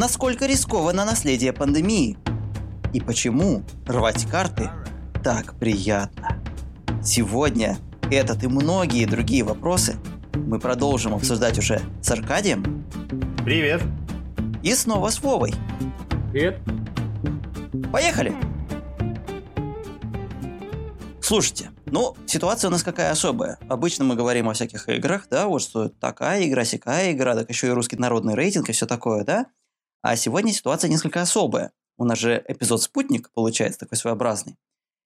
насколько рискованно наследие пандемии и почему рвать карты так приятно. Сегодня этот и многие другие вопросы мы продолжим обсуждать уже с Аркадием. Привет. И снова с Вовой. Привет. Поехали! Слушайте, ну, ситуация у нас какая особая. Обычно мы говорим о всяких играх, да, вот что такая игра, сякая игра, так еще и русский народный рейтинг и все такое, да? А сегодня ситуация несколько особая. У нас же эпизод «Спутник» получается такой своеобразный.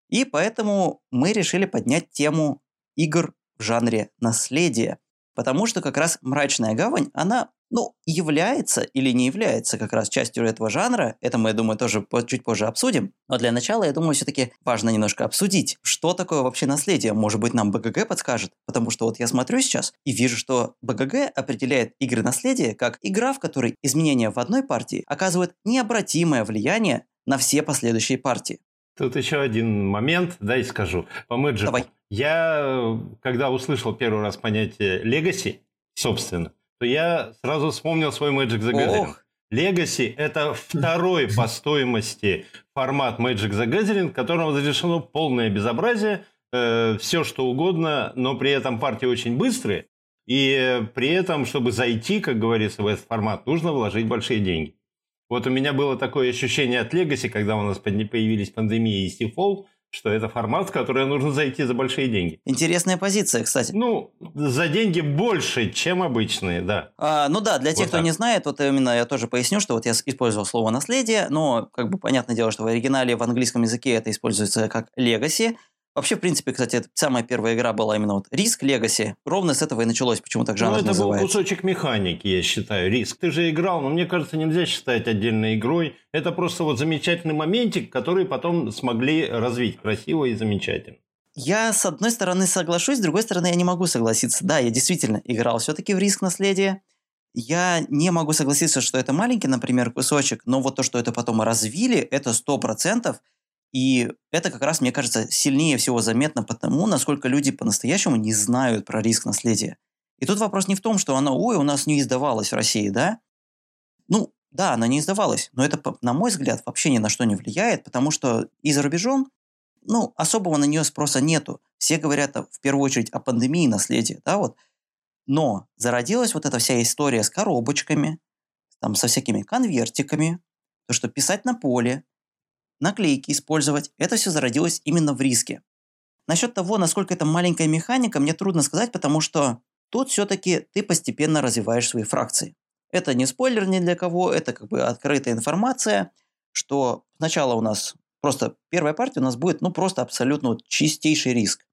И поэтому мы решили поднять тему игр в жанре наследия. Потому что как раз «Мрачная гавань», она ну, является или не является как раз частью этого жанра. Это мы, я думаю, тоже чуть позже обсудим. Но для начала, я думаю, все-таки важно немножко обсудить, что такое вообще наследие. Может быть, нам БГГ подскажет. Потому что вот я смотрю сейчас и вижу, что БГГ определяет игры наследия как игра, в которой изменения в одной партии оказывают необратимое влияние на все последующие партии. Тут еще один момент, дай скажу. По Мэджику. Давай. Я, когда услышал первый раз понятие Legacy, собственно, то я сразу вспомнил свой Magic the Gathering. Legacy – это второй по стоимости формат Magic the Gathering, которому разрешено полное безобразие, э, все что угодно, но при этом партии очень быстрые, и при этом, чтобы зайти, как говорится, в этот формат, нужно вложить большие деньги. Вот у меня было такое ощущение от Legacy, когда у нас появились пандемия и Seafall, что это формат, в который нужно зайти за большие деньги. Интересная позиция, кстати. Ну, за деньги больше, чем обычные, да. А, ну да, для тех, вот кто так. не знает, вот именно я тоже поясню, что вот я использовал слово «наследие», но как бы понятное дело, что в оригинале в английском языке это используется как «legacy», Вообще, в принципе, кстати, самая первая игра была именно вот Риск Легаси. Ровно с этого и началось, почему так жанр Ну, это называется. был кусочек механики, я считаю. Риск. Ты же играл, но мне кажется, нельзя считать отдельной игрой. Это просто вот замечательный моментик, который потом смогли развить красиво и замечательно. Я, с одной стороны, соглашусь, с другой стороны, я не могу согласиться. Да, я действительно играл все-таки в Риск Наследие. Я не могу согласиться, что это маленький, например, кусочек, но вот то, что это потом развили, это сто процентов – и это как раз, мне кажется, сильнее всего заметно потому, насколько люди по-настоящему не знают про риск наследия. И тут вопрос не в том, что оно, ой, у нас не издавалось в России, да? Ну, да, она не издавалась, но это, на мой взгляд, вообще ни на что не влияет, потому что и за рубежом, ну, особого на нее спроса нету. Все говорят в первую очередь о пандемии наследия, да, вот. Но зародилась вот эта вся история с коробочками, там, со всякими конвертиками, то, что писать на поле, наклейки использовать. Это все зародилось именно в риске. Насчет того, насколько это маленькая механика, мне трудно сказать, потому что тут все-таки ты постепенно развиваешь свои фракции. Это не спойлер ни для кого, это как бы открытая информация, что сначала у нас просто первая партия у нас будет ну просто абсолютно чистейший риск.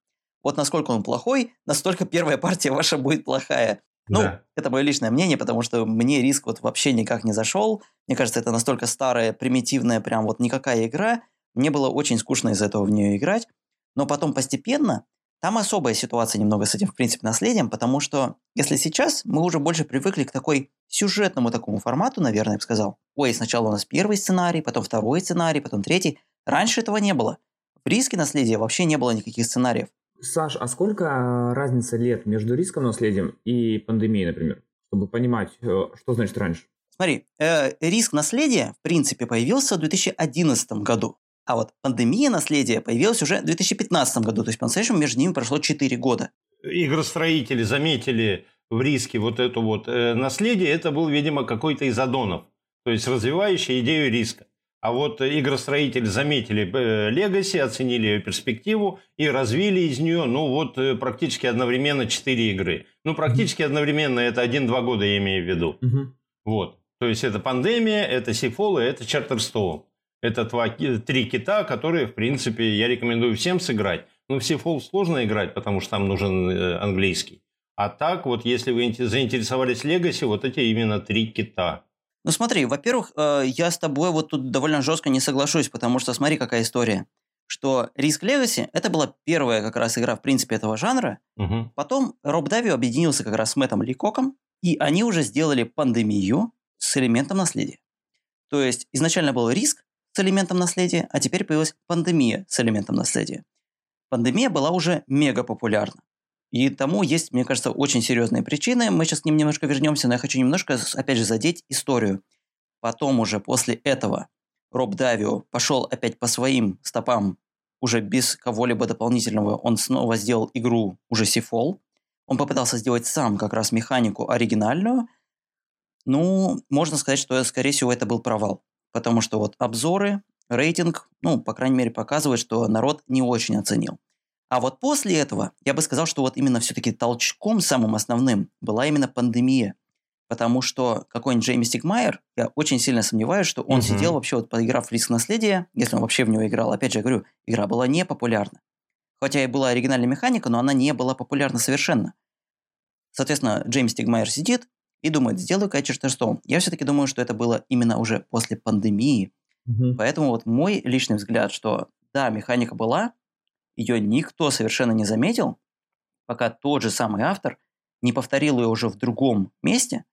Вот насколько он плохой, настолько первая партия ваша будет плохая. Ну, да. это мое личное мнение, потому что мне риск вот вообще никак не зашел. Мне кажется, это настолько старая, примитивная, прям вот никакая игра. Мне было очень скучно из-за этого в нее играть. Но потом постепенно там особая ситуация немного с этим, в принципе, наследием, потому что если сейчас мы уже больше привыкли к такой сюжетному такому формату, наверное, я бы сказал. Ой, сначала у нас первый сценарий, потом второй сценарий, потом третий. Раньше этого не было. В риске наследия вообще не было никаких сценариев. Саш, а сколько а, разница лет между риском наследием и пандемией, например, чтобы понимать, э, что значит раньше? Смотри, э, риск наследия, в принципе, появился в 2011 году. А вот пандемия наследия появилась уже в 2015 году. То есть, по-настоящему, между ними прошло 4 года. Игростроители заметили в риске вот это вот э, наследие. Это был, видимо, какой-то из аддонов. То есть, развивающий идею риска. А вот игростроители заметили Legacy, оценили ее перспективу и развили из нее, ну вот, э, практически одновременно 4 игры. Ну, практически mm-hmm. одновременно, это 1-2 года я имею в виду. Mm-hmm. Вот. То есть, это пандемия, это Сифол и это Чартерстоун. Это два, три кита, которые, в принципе, я рекомендую всем сыграть. Но в Сифол сложно играть, потому что там нужен э, английский. А так, вот если вы заинтересовались Legacy, вот эти именно три кита. Ну смотри, во-первых, э, я с тобой вот тут довольно жестко не соглашусь, потому что смотри, какая история. Что Risk Legacy – это была первая как раз игра, в принципе, этого жанра. Угу. Потом Роб Дави объединился как раз с Мэттом Ликоком, и они уже сделали пандемию с элементом наследия. То есть изначально был риск с элементом наследия, а теперь появилась пандемия с элементом наследия. Пандемия была уже мега популярна. И тому есть, мне кажется, очень серьезные причины. Мы сейчас к ним немножко вернемся, но я хочу немножко, опять же, задеть историю. Потом уже после этого Роб Давио пошел опять по своим стопам, уже без кого-либо дополнительного. Он снова сделал игру уже Сифол. Он попытался сделать сам как раз механику оригинальную. Ну, можно сказать, что, скорее всего, это был провал. Потому что вот обзоры, рейтинг, ну, по крайней мере, показывает, что народ не очень оценил. А вот после этого я бы сказал, что вот именно все-таки толчком самым основным была именно пандемия. Потому что какой-нибудь Джейми Стигмайер, я очень сильно сомневаюсь, что он угу. сидел вообще, вот поиграв в «Риск наследия», если он вообще в него играл. Опять же, я говорю, игра была не популярна. Хотя и была оригинальная механика, но она не была популярна совершенно. Соответственно, Джейми Стигмайер сидит и думает, сделаю-ка Чертерстоун. Я все-таки думаю, что это было именно уже после пандемии. Угу. Поэтому вот мой личный взгляд, что да, механика была, ее никто совершенно не заметил, пока тот же самый автор не повторил ее уже в другом месте,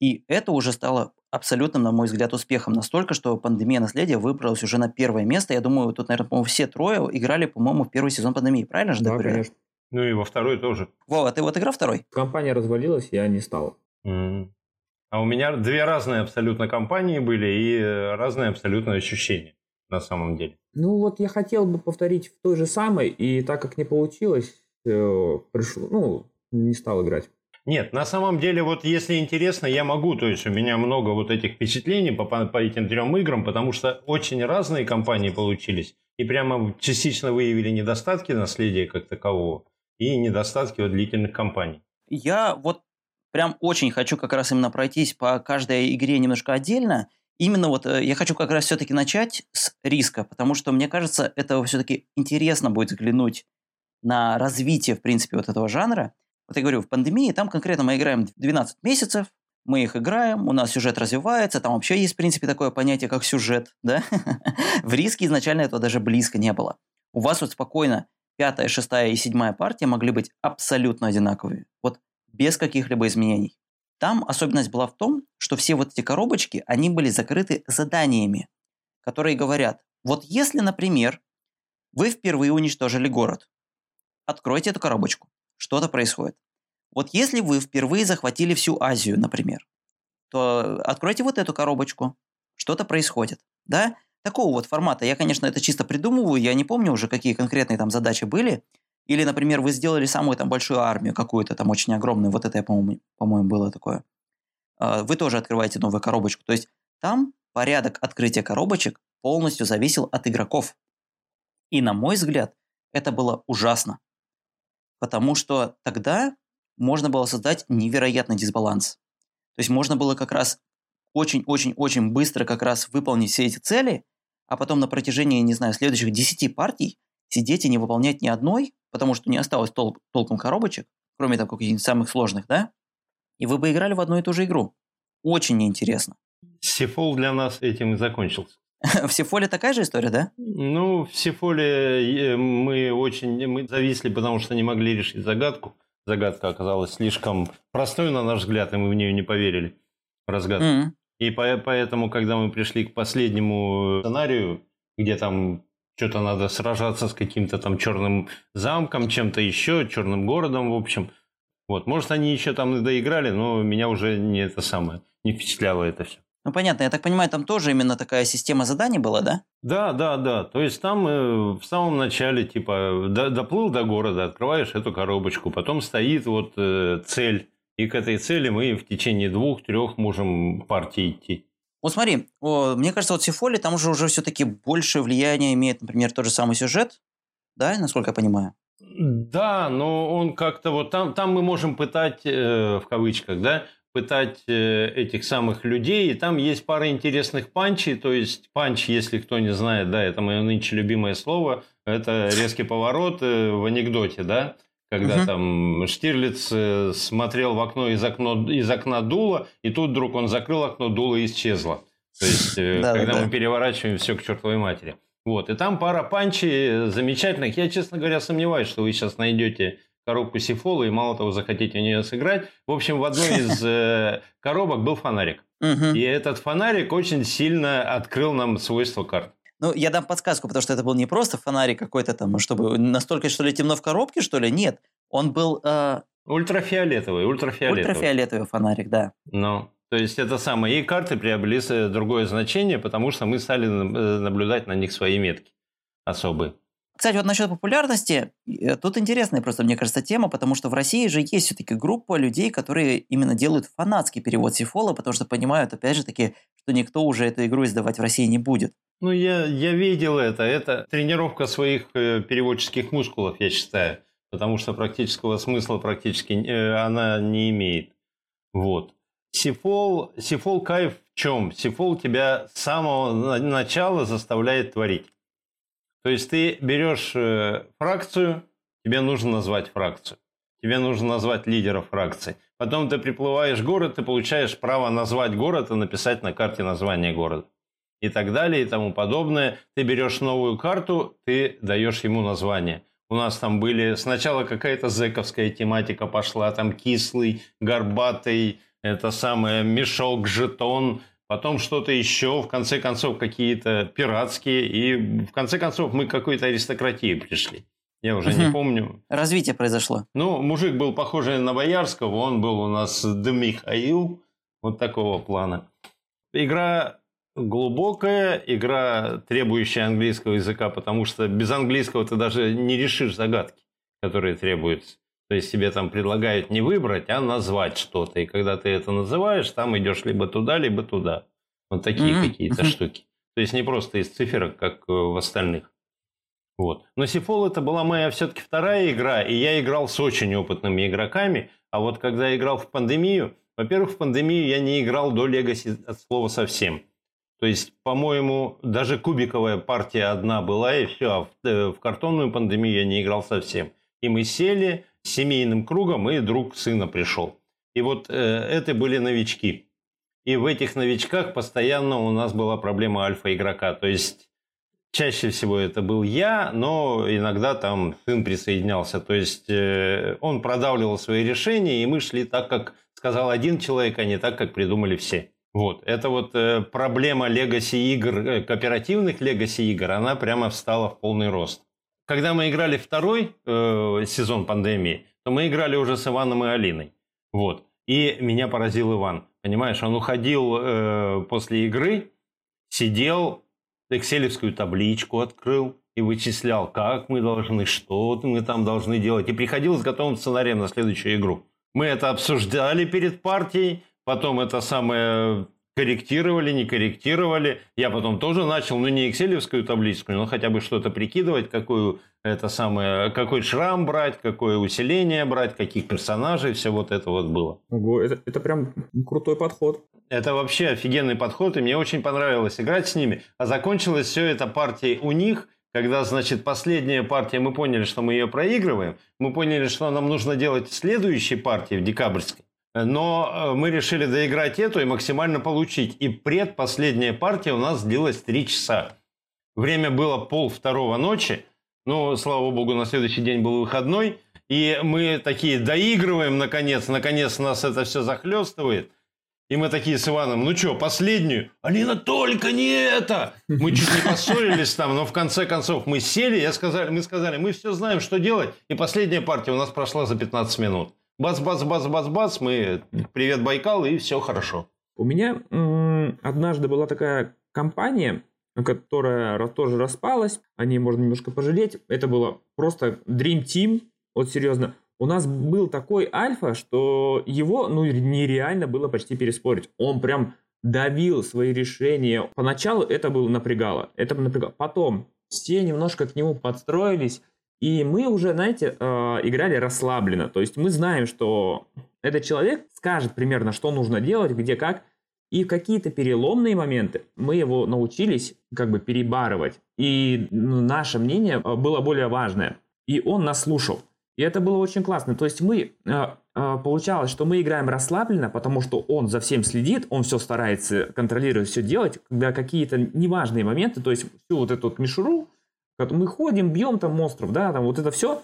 и это уже стало абсолютным, на мой взгляд, успехом. Настолько, что пандемия наследия выбралась уже на первое место. Я думаю, тут, наверное, по-моему, все трое играли, по-моему, в первый сезон пандемии. Правильно же? Да, конечно. Ну и во второй тоже. Вова, ты вот играл второй? Компания развалилась, я не стал. Mm. А у меня две разные абсолютно компании были и разные абсолютно ощущения на самом деле. Ну вот я хотел бы повторить в той же самой, и так как не получилось, э, пришло, ну, не стал играть. Нет, на самом деле, вот если интересно, я могу, то есть у меня много вот этих впечатлений по, по этим трем играм, потому что очень разные компании получились, и прямо частично выявили недостатки наследия как такового и недостатки вот длительных компаний. Я вот прям очень хочу как раз именно пройтись по каждой игре немножко отдельно. Именно вот э, я хочу как раз все-таки начать с риска, потому что мне кажется, это все-таки интересно будет взглянуть на развитие, в принципе, вот этого жанра. Вот я говорю, в пандемии там конкретно мы играем 12 месяцев, мы их играем, у нас сюжет развивается, там вообще есть, в принципе, такое понятие, как сюжет, да? в риске изначально этого даже близко не было. У вас вот спокойно пятая, шестая и седьмая партия могли быть абсолютно одинаковые, вот без каких-либо изменений. Там особенность была в том, что все вот эти коробочки, они были закрыты заданиями, которые говорят, вот если, например, вы впервые уничтожили город, откройте эту коробочку что-то происходит. Вот если вы впервые захватили всю Азию, например, то откройте вот эту коробочку, что-то происходит, да? Такого вот формата. Я, конечно, это чисто придумываю, я не помню уже, какие конкретные там задачи были. Или, например, вы сделали самую там большую армию какую-то там очень огромную, вот это, по-моему, по-моему, было такое. А, вы тоже открываете новую коробочку. То есть там порядок открытия коробочек полностью зависел от игроков. И, на мой взгляд, это было ужасно потому что тогда можно было создать невероятный дисбаланс. То есть можно было как раз очень-очень-очень быстро как раз выполнить все эти цели, а потом на протяжении, не знаю, следующих 10 партий сидеть и не выполнять ни одной, потому что не осталось тол- толком коробочек, кроме там каких-нибудь самых сложных, да? И вы бы играли в одну и ту же игру. Очень неинтересно. Сифол для нас этим и закончился. В Сифоле такая же история, да? Ну, в Сифоле мы очень мы зависли, потому что не могли решить загадку. Загадка оказалась слишком простой, на наш взгляд, и мы в нее не поверили. Разгадку. Mm-hmm. И по- поэтому, когда мы пришли к последнему сценарию, где там что-то надо сражаться с каким-то там черным замком, чем-то еще, черным городом, в общем. Вот, может, они еще там и доиграли, но меня уже не это самое, не впечатляло это все. Ну, понятно. Я так понимаю, там тоже именно такая система заданий была, да? Да, да, да. То есть там э, в самом начале, типа, до, доплыл до города, открываешь эту коробочку, потом стоит вот э, цель, и к этой цели мы в течение двух-трех можем партий идти. Вот смотри, мне кажется, вот Сифоли там уже, уже все-таки больше влияния имеет, например, тот же самый сюжет, да, насколько я понимаю? Да, но он как-то вот там, там мы можем пытать, э, в кавычках, да, пытать э, этих самых людей. И там есть пара интересных панчей. То есть панч, если кто не знает, да, это мое нынче любимое слово. Это резкий поворот э, в анекдоте, да, когда угу. там Штирлиц э, смотрел в окно из, окно, из окна дула, и тут вдруг он закрыл окно, дуло исчезло. То есть, когда мы переворачиваем все к чертовой матери. Вот, и там пара панчей замечательных. Я, честно говоря, сомневаюсь, что вы сейчас найдете коробку Сифола и мало того захотите в нее сыграть. В общем, в одной из э, коробок был фонарик. И этот фонарик очень сильно открыл нам свойства карт. Ну, я дам подсказку, потому что это был не просто фонарик какой-то там, чтобы настолько, что ли, темно в коробке, что ли? Нет. Он был... Э... Ультрафиолетовый, ультрафиолетовый. Ультрафиолетовый фонарик, да. Ну, То есть это самое. И карты приобрели другое значение, потому что мы стали наблюдать на них свои метки особые. Кстати, вот насчет популярности, э, тут интересная просто, мне кажется, тема, потому что в России же есть все-таки группа людей, которые именно делают фанатский перевод Сифола, потому что понимают, опять же таки, что никто уже эту игру издавать в России не будет. Ну, я, я видел это. Это тренировка своих э, переводческих мускулов, я считаю. Потому что практического смысла практически э, она не имеет. Вот. Сифол, сифол кайф в чем? Сифол тебя с самого начала заставляет творить. То есть ты берешь э, фракцию, тебе нужно назвать фракцию. Тебе нужно назвать лидера фракции. Потом ты приплываешь в город, ты получаешь право назвать город и написать на карте название города. И так далее, и тому подобное. Ты берешь новую карту, ты даешь ему название. У нас там были сначала какая-то зэковская тематика пошла, там кислый, горбатый, это самое мешок, жетон, потом что-то еще, в конце концов какие-то пиратские, и в конце концов мы к какой-то аристократии пришли. Я уже угу. не помню. Развитие произошло. Ну, мужик был похожий на Боярского, он был у нас Демихаил, вот такого плана. Игра глубокая, игра, требующая английского языка, потому что без английского ты даже не решишь загадки, которые требуются. То есть тебе там предлагают не выбрать, а назвать что-то. И когда ты это называешь, там идешь либо туда, либо туда. Вот такие mm-hmm. какие-то штуки. То есть не просто из циферок, как э, в остальных. Вот. Но Сифол это была моя все-таки вторая игра, и я играл с очень опытными игроками. А вот когда я играл в пандемию, во-первых, в пандемию я не играл до Legacy от слова совсем. То есть, по-моему, даже кубиковая партия одна была, и все. А в, э, в картонную пандемию я не играл совсем. И мы сели, семейным кругом, и друг сына пришел. И вот э, это были новички. И в этих новичках постоянно у нас была проблема альфа-игрока. То есть чаще всего это был я, но иногда там сын присоединялся. То есть э, он продавливал свои решения, и мы шли так, как сказал один человек, а не так, как придумали все. Вот, это вот э, проблема легаси игр, э, кооперативных легаси игр, она прямо встала в полный рост. Когда мы играли второй э, сезон пандемии, то мы играли уже с Иваном и Алиной. Вот. И меня поразил Иван. Понимаешь, он уходил э, после игры, сидел, экселевскую табличку открыл и вычислял, как мы должны, что мы там должны делать. И приходил с готовым сценарием на следующую игру. Мы это обсуждали перед партией, потом это самое корректировали, не корректировали. Я потом тоже начал, ну не экселевскую табличку, но хотя бы что-то прикидывать, какую это самое, какой шрам брать, какое усиление брать, каких персонажей, все вот это вот было. Ого, это, это прям крутой подход. Это вообще офигенный подход, и мне очень понравилось играть с ними. А закончилось все это партией у них, когда, значит, последняя партия, мы поняли, что мы ее проигрываем, мы поняли, что нам нужно делать в следующей партии, в декабрьской. Но э, мы решили доиграть эту и максимально получить. И предпоследняя партия у нас длилась 3 часа. Время было пол второго ночи. Ну, слава богу, на следующий день был выходной. И мы такие доигрываем, наконец. Наконец нас это все захлестывает. И мы такие с Иваном, ну что, последнюю? Алина, только не это! Мы чуть не поссорились там, но в конце концов мы сели, я сказали, мы сказали, мы все знаем, что делать. И последняя партия у нас прошла за 15 минут бац-бац-бац-бац-бац, мы привет, Байкал, и все хорошо. У меня однажды была такая компания, которая тоже распалась, о ней можно немножко пожалеть. Это было просто Dream Team, вот серьезно. У нас был такой альфа, что его ну, нереально было почти переспорить. Он прям давил свои решения. Поначалу это было напрягало. Это напрягало. Потом все немножко к нему подстроились, и мы уже, знаете, э, играли расслабленно. То есть мы знаем, что этот человек скажет примерно, что нужно делать, где как. И в какие-то переломные моменты мы его научились как бы перебарывать. И ну, наше мнение э, было более важное. И он нас слушал. И это было очень классно. То есть мы, э, получалось, что мы играем расслабленно, потому что он за всем следит, он все старается контролировать, все делать. Когда какие-то неважные моменты, то есть всю вот эту вот мишуру, мы ходим, бьем там монстров, да, там вот это все,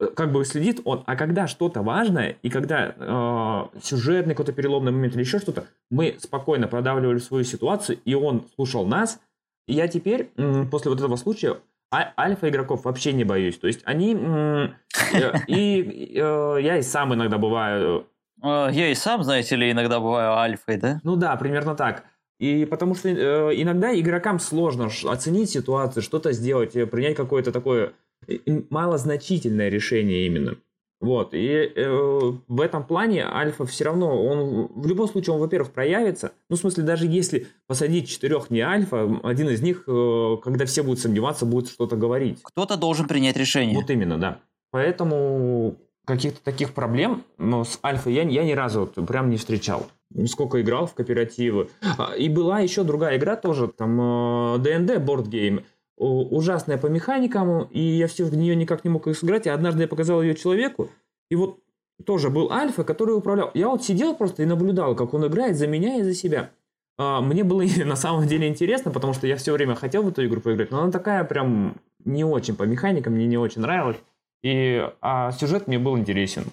э, как бы следит он. А когда что-то важное, и когда э, сюжетный какой-то переломный момент или еще что-то, мы спокойно продавливали свою ситуацию, и он слушал нас. И я теперь, после вот этого случая, а, альфа игроков вообще не боюсь. То есть они... Э, и э, я и сам иногда бываю А, Я и сам, знаете ли, иногда бываю альфой, да? Ну да, примерно так. И потому что э, иногда игрокам сложно оценить ситуацию, что-то сделать, э, принять какое-то такое э, малозначительное решение именно. Вот. И э, в этом плане Альфа все равно, он в любом случае, он, во-первых, проявится. Ну, в смысле, даже если посадить четырех не Альфа, один из них, э, когда все будут сомневаться, будет что-то говорить. Кто-то должен принять решение. Вот именно, да. Поэтому каких-то таких проблем но с Альфой я, я ни разу вот прям не встречал. Сколько играл в кооперативы. А, И была еще другая игра тоже, там э, D&D Game. У- Ужасная по механикам, и я все в нее никак не мог сыграть. И однажды я показал ее человеку, и вот тоже был Альфа, который управлял. Я вот сидел просто и наблюдал, как он играет за меня и за себя. А, Мне было на самом деле интересно, потому что я все время хотел в эту игру поиграть, но она такая прям не очень по механикам, мне не очень нравилась. И, а сюжет мне был интересен.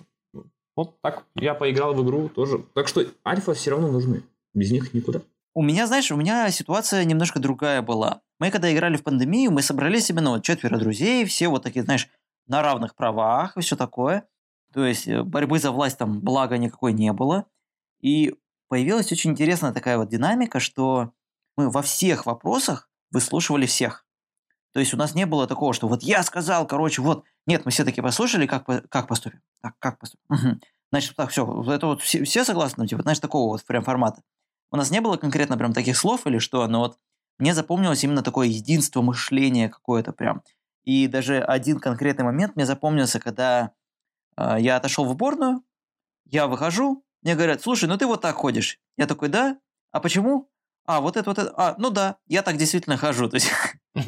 Вот так я поиграл в игру тоже. Так что альфа все равно нужны. Без них никуда. У меня, знаешь, у меня ситуация немножко другая была. Мы когда играли в пандемию, мы собрались именно вот четверо друзей, все вот такие, знаешь, на равных правах и все такое. То есть э, борьбы за власть там благо никакой не было. И появилась очень интересная такая вот динамика, что мы во всех вопросах выслушивали всех. То есть у нас не было такого, что вот я сказал, короче, вот. Нет, мы все таки послушали, как, как поступим. Так, как поступим? Мгм. Значит, так, все, это вот все, все согласны, типа, знаешь, такого вот прям формата. У нас не было конкретно прям таких слов или что, но вот мне запомнилось именно такое единство мышления какое-то прям. И даже один конкретный момент мне запомнился, когда э, я отошел в уборную, я выхожу, мне говорят, слушай, ну ты вот так ходишь. Я такой, да? А почему? А, вот это, вот это. А, ну да, я так действительно хожу. То есть, то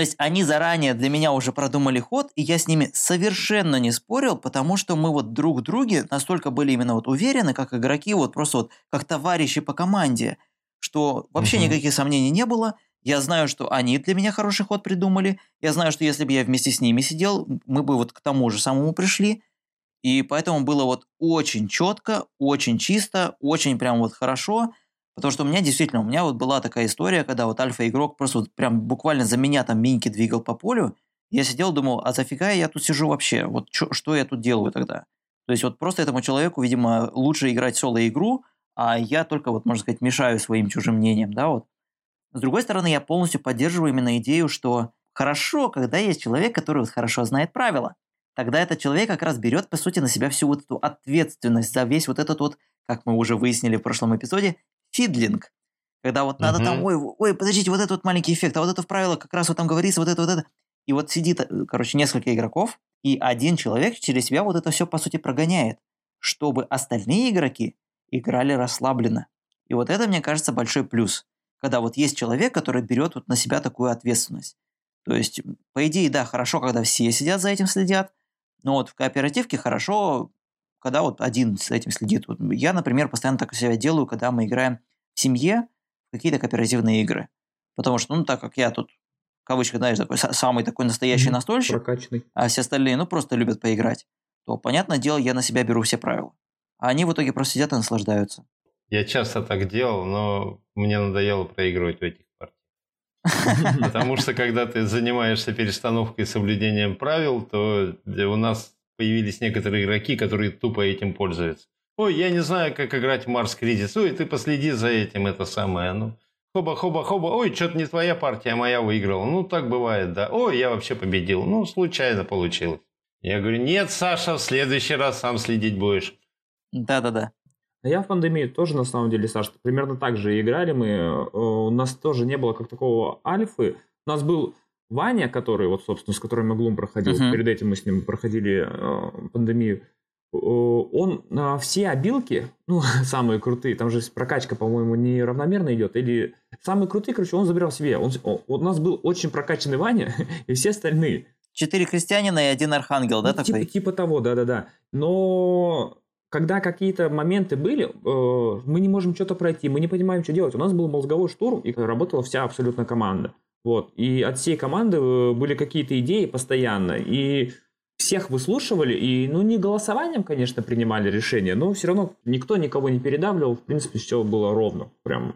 есть они заранее для меня уже продумали ход, и я с ними совершенно не спорил, потому что мы вот друг в друге настолько были именно вот уверены, как игроки, вот просто вот как товарищи по команде, что вообще никаких сомнений не было. Я знаю, что они для меня хороший ход придумали. Я знаю, что если бы я вместе с ними сидел, мы бы вот к тому же самому пришли. И поэтому было вот очень четко, очень чисто, очень прям вот хорошо. Потому что у меня действительно, у меня вот была такая история, когда вот альфа-игрок просто вот прям буквально за меня там миньки двигал по полю. Я сидел, думал, а зафига я тут сижу вообще? Вот чё- что я тут делаю тогда? То есть вот просто этому человеку, видимо, лучше играть соло-игру, а я только вот, можно сказать, мешаю своим чужим мнением, да, вот. С другой стороны, я полностью поддерживаю именно идею, что хорошо, когда есть человек, который вот хорошо знает правила. Тогда этот человек как раз берет, по сути, на себя всю вот эту ответственность за весь вот этот вот, как мы уже выяснили в прошлом эпизоде, фидлинг. Когда вот надо там, Мгм. ой, ой, подождите, вот этот вот маленький эффект, а вот это в правилах как раз вот там говорится, вот это, вот это. И вот сидит, э, короче, несколько игроков, и один человек через себя вот это все, по сути, прогоняет, чтобы остальные игроки играли расслабленно. И вот это, мне кажется, большой плюс, когда вот есть человек, который берет вот на себя такую ответственность. То есть, по идее, да, хорошо, когда все сидят за этим следят, но вот в кооперативке хорошо, когда вот один за этим следит. Вот я, например, постоянно так себя делаю, когда мы играем в семье в какие-то кооперативные игры. Потому что, ну, так как я тут, в кавычках, знаешь, такой са- самый такой настоящий настольщик, Прокачанный. а все остальные, ну, просто любят поиграть, то, понятное дело, я на себя беру все правила. А они в итоге просто сидят и наслаждаются. Я часто так делал, но мне надоело проигрывать в этих. Потому что когда ты занимаешься перестановкой и соблюдением правил, то у нас появились некоторые игроки, которые тупо этим пользуются. Ой, я не знаю, как играть в Марс Кризис. Ой, ты последи за этим, это самое. Ну, хоба-хоба-хоба. Ой, что-то не твоя партия, а моя выиграла. Ну, так бывает, да. Ой, я вообще победил. Ну, случайно получилось. Я говорю, нет, Саша, в следующий раз сам следить будешь. Да-да-да. А я в пандемии тоже, на самом деле, Саш, примерно так же играли мы. Э, У нас тоже не было как такого альфы. У нас был Ваня, который, вот, собственно, с которым Глум проходил. Мгм. Перед этим мы с ним проходили э, пандемию. Э, Он на все обилки, ну, самые крутые, там же прокачка, по-моему, неравномерно идет, или самые крутые, короче, он забирал себе. Он, он- у нас был очень прокачанный Ваня, и все остальные. Четыре крестьянина и один архангел, да, Ну, типа, такой? типа того, да-да-да. Но когда какие-то моменты были, э, мы не можем что-то пройти, мы не понимаем, что делать. У нас был мозговой штурм, и работала вся абсолютно команда. Вот. И от всей команды э, были какие-то идеи постоянно. И всех выслушивали, и, ну, не голосованием, конечно, принимали решения, но все равно никто никого не передавливал, в принципе, все было ровно, прям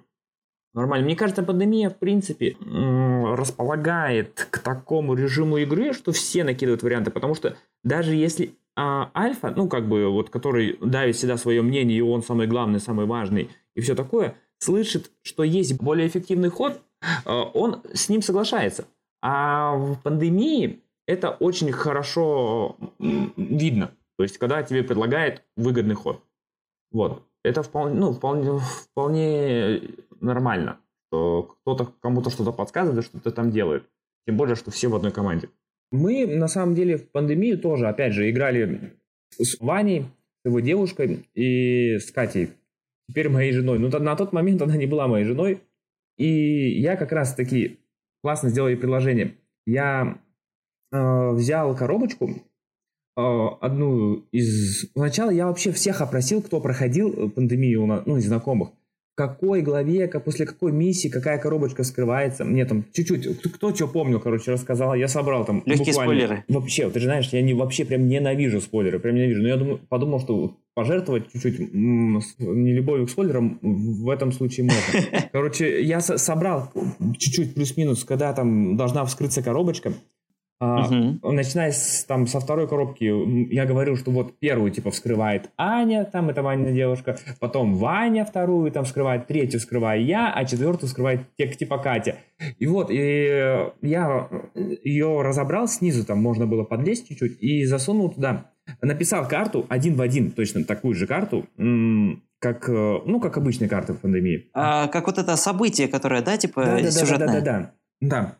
нормально. Мне кажется, пандемия, в принципе, располагает к такому режиму игры, что все накидывают варианты, потому что даже если а альфа, ну, как бы, вот, который давит всегда свое мнение, и он самый главный, самый важный, и все такое, слышит, что есть более эффективный ход, э, он с ним соглашается. А в пандемии это очень хорошо видно. То есть, когда тебе предлагает выгодный ход. Вот. Это вполне, ну, вполне, вполне нормально, кто-то кому-то что-то подсказывает, что-то там делает. Тем более, что все в одной команде. Мы, на самом деле, в пандемию тоже, опять же, играли с Ваней, с его девушкой и с Катей, теперь моей женой. Ну, на тот момент она не была моей женой. И я как раз таки классно сделал ей предложение. Я э, взял коробочку, э, одну из... Сначала я вообще всех опросил, кто проходил пандемию, ну, из знакомых какой главе, как, после какой миссии, какая коробочка скрывается. Мне там чуть-чуть, кто, кто что помнил, короче, рассказал. Я собрал там Легкие буквально. спойлеры. Вообще, ты же знаешь, я не, вообще прям ненавижу спойлеры, прям ненавижу. Но я думаю, подумал, что пожертвовать чуть-чуть нелюбовью к спойлерам в этом случае можно. Короче, я собрал чуть-чуть плюс-минус, когда там должна вскрыться коробочка. Угу. Начиная с, там, со второй коробки, я говорю, что вот первую типа вскрывает Аня, там это Ваня девушка, потом Ваня вторую там вскрывает, третью вскрываю я, а четвертую вскрывает типа Катя. И вот, и я ее разобрал снизу, там можно было подлезть чуть-чуть, и засунул туда, написал карту один в один, точно такую же карту, как, э, ну, как обычные карты в пандемии. А, как вот это событие, которое, да, типа да, да, сюжетное? Да, да, да, да. Да,